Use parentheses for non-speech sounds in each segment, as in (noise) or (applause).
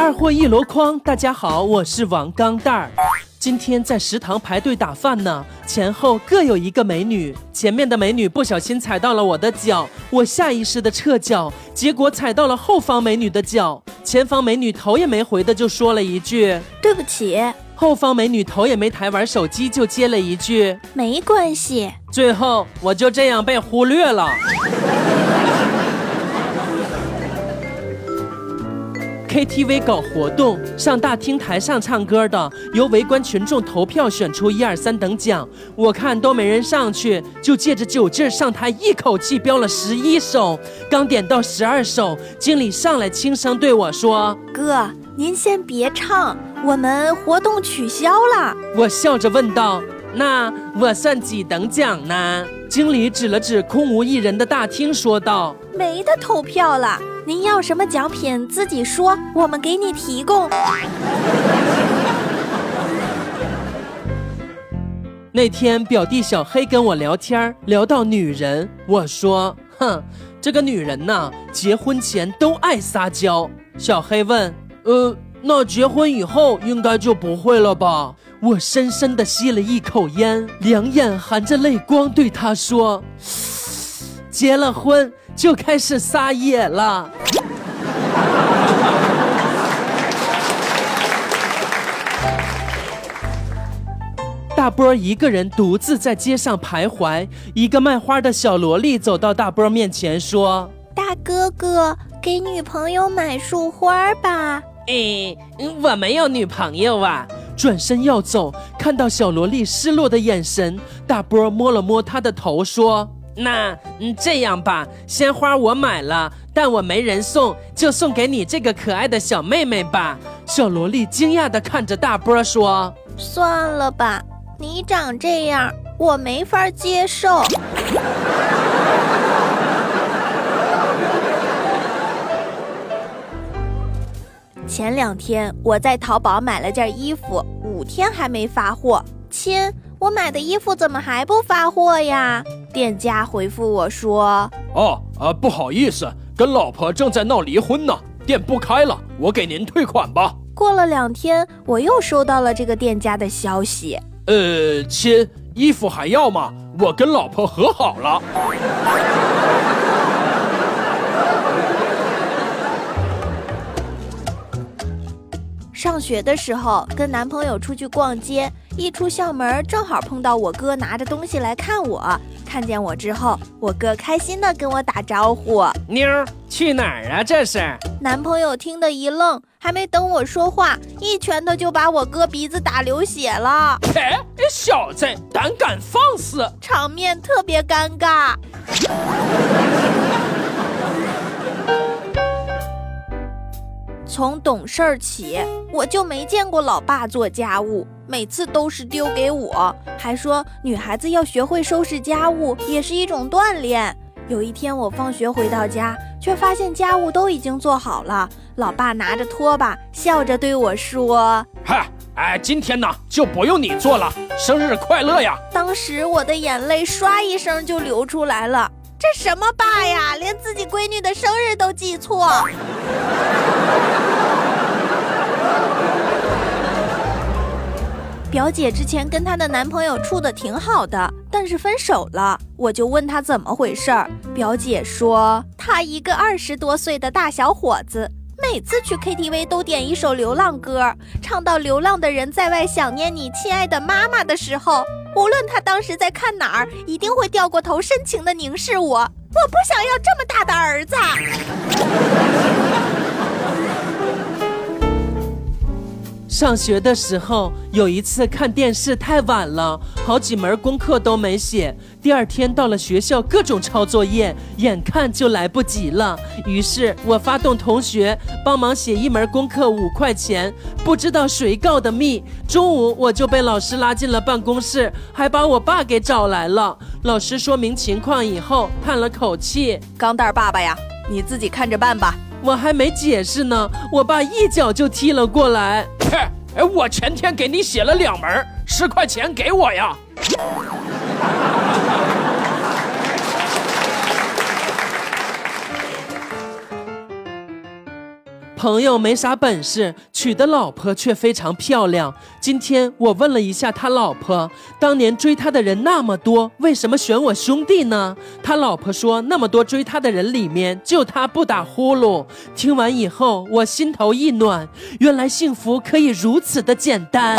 二货一箩筐，大家好，我是王钢蛋儿。今天在食堂排队打饭呢，前后各有一个美女。前面的美女不小心踩到了我的脚，我下意识的撤脚，结果踩到了后方美女的脚。前方美女头也没回的就说了一句对不起，后方美女头也没抬玩手机就接了一句，没关系。最后我就这样被忽略了。KTV 搞活动，上大厅台上唱歌的，由围观群众投票选出一二三等奖。我看都没人上去，就借着酒劲儿上台，一口气飙了十一首。刚点到十二首，经理上来轻声对我说哥，您先别唱，我们活动取消了。：“我笑着问道，那我算几等奖呢？”经理指了指空无一人的大厅，说道。没得投票了，您要什么奖品自己说，我们给你提供。(laughs) 那天表弟小黑跟我聊天，聊到女人，我说：“哼，这个女人呐，结婚前都爱撒娇。”小黑问：“呃，那结婚以后应该就不会了吧？”我深深的吸了一口烟，两眼含着泪光对他说：“ (sniffs) 结了婚就开始撒野了。”大波一个人独自在街上徘徊，一个卖花的小萝莉走到大波面前说大哥哥，给女朋友买束花吧。：“哎，我没有女朋友啊。”转身要走，看到小萝莉失落的眼神，大波摸了摸她的头说：“那嗯这样吧，鲜花我买了，但我没人送，就送给你这个可爱的小妹妹吧。”小萝莉惊讶地看着大波说。算了吧，你长这样，我没法接受。前两天我在淘宝买了件衣服，五天还没发货。亲，我买的衣服怎么还不发货呀？店家回复我说，哦，啊，不好意思，跟老婆正在闹离婚呢，店不开了，我给您退款吧。过了两天，我又收到了这个店家的消息。呃，亲，衣服还要吗？我跟老婆和好了。上学的时候，跟男朋友出去逛街，一出校门，正好碰到我哥拿着东西来看我。看见我之后，我哥开心的跟我打招呼。妞儿去哪儿啊？这是？男朋友听得一愣，还没等我说话，一拳头就把我哥鼻子打流血了，嘿，小子，胆敢放肆！场面特别尴尬。从懂事儿起，我就没见过老爸做家务，每次都是丢给我，还说女孩子要学会收拾家务也是一种锻炼。有一天我放学回到家，却发现家务都已经做好了，老爸拿着拖把，笑着对我说嗨，哎，今天呢就不用你做了，生日快乐呀！：“当时我的眼泪唰一声就流出来了。这什么爸呀，连自己闺女的生日都记错。(laughs) ”表姐之前跟她的男朋友处的挺好的，但是分手了，我就问她怎么回事儿。表姐说，她一个二十多岁的大小伙子，每次去 KTV 都点一首流浪歌，唱到“流浪的人在外想念你，亲爱的妈妈”的时候，无论他当时在看哪儿，一定会掉过头，深情的凝视我。我不想要这么大的儿子。上学的时候，有一次看电视太晚了，好几门功课都没写。第二天到了学校，各种抄作业，眼看就来不及了。于是我发动同学帮忙写一门功课，五块钱。不知道谁告的密，中午我就被老师拉进了办公室，还把我爸给找来了。老师说明情况以后，叹了口气。钢蛋儿爸爸呀，你自己看着办吧。我还没解释呢，我爸一脚就踢了过来。哎，我前天给你写了两门，十块钱给我呀。朋友没啥本事，娶的老婆却非常漂亮。今天我问了一下他老婆，当年追他的人那么多，为什么选我兄弟呢？他老婆说，那么多追他的人里面，就他不打呼噜。听完以后，我心头一暖，原来幸福可以如此的简单。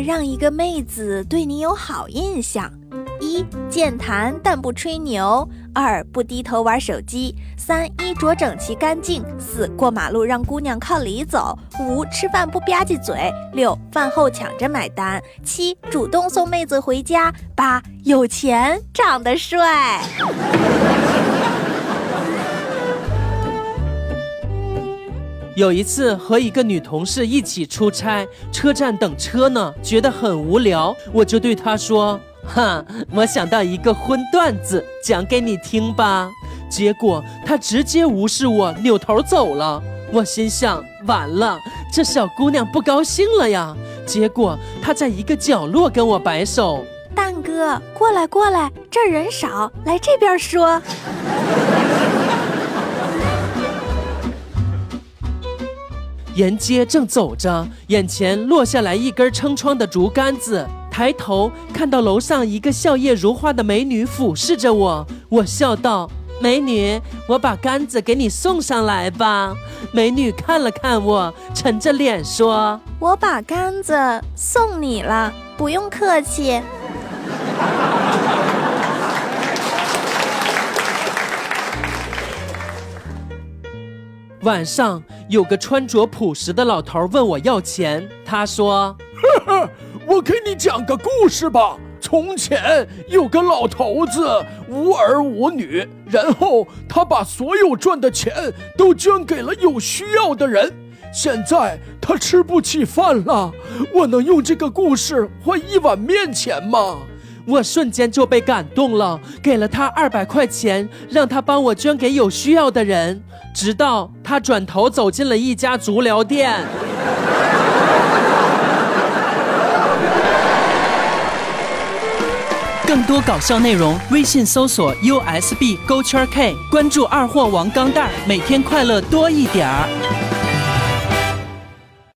让一个妹子对你有好印象？一健谈但不吹牛；二不低头玩手机；三衣着整齐干净；四过马路让姑娘靠里走；五吃饭不吧唧嘴；六饭后抢着买单；七主动送妹子回家；八有钱长得帅。有一次和一个女同事一起出差，车站等车呢，觉得很无聊，我就对她说：“哈，我想到一个荤段子，讲给你听吧。”结果她直接无视我，扭头走了。我心想：完了，这小姑娘不高兴了呀。结果她在一个角落跟我摆手：“蛋哥，过来过来，这儿人少，来这边说。”沿街正走着，眼前落下来一根撑窗的竹竿子。抬头看到楼上一个笑靥如花的美女俯视着我，我笑道：“美女，我把杆子给你送上来吧。”美女看了看我，沉着脸说：“我把杆子送你了，不用客气。”晚上有个穿着朴实的老头问我要钱，他说：“呵呵，我给你讲个故事吧。从前有个老头子无儿无女，然后他把所有赚的钱都捐给了有需要的人。现在他吃不起饭了，我能用这个故事换一碗面钱吗？”我瞬间就被感动了，给了他二百块钱，让他帮我捐给有需要的人。直到他转头走进了一家足疗店。(laughs) 更多搞笑内容，微信搜索 USB 勾圈 K，关注二货王钢蛋儿，每天快乐多一点儿。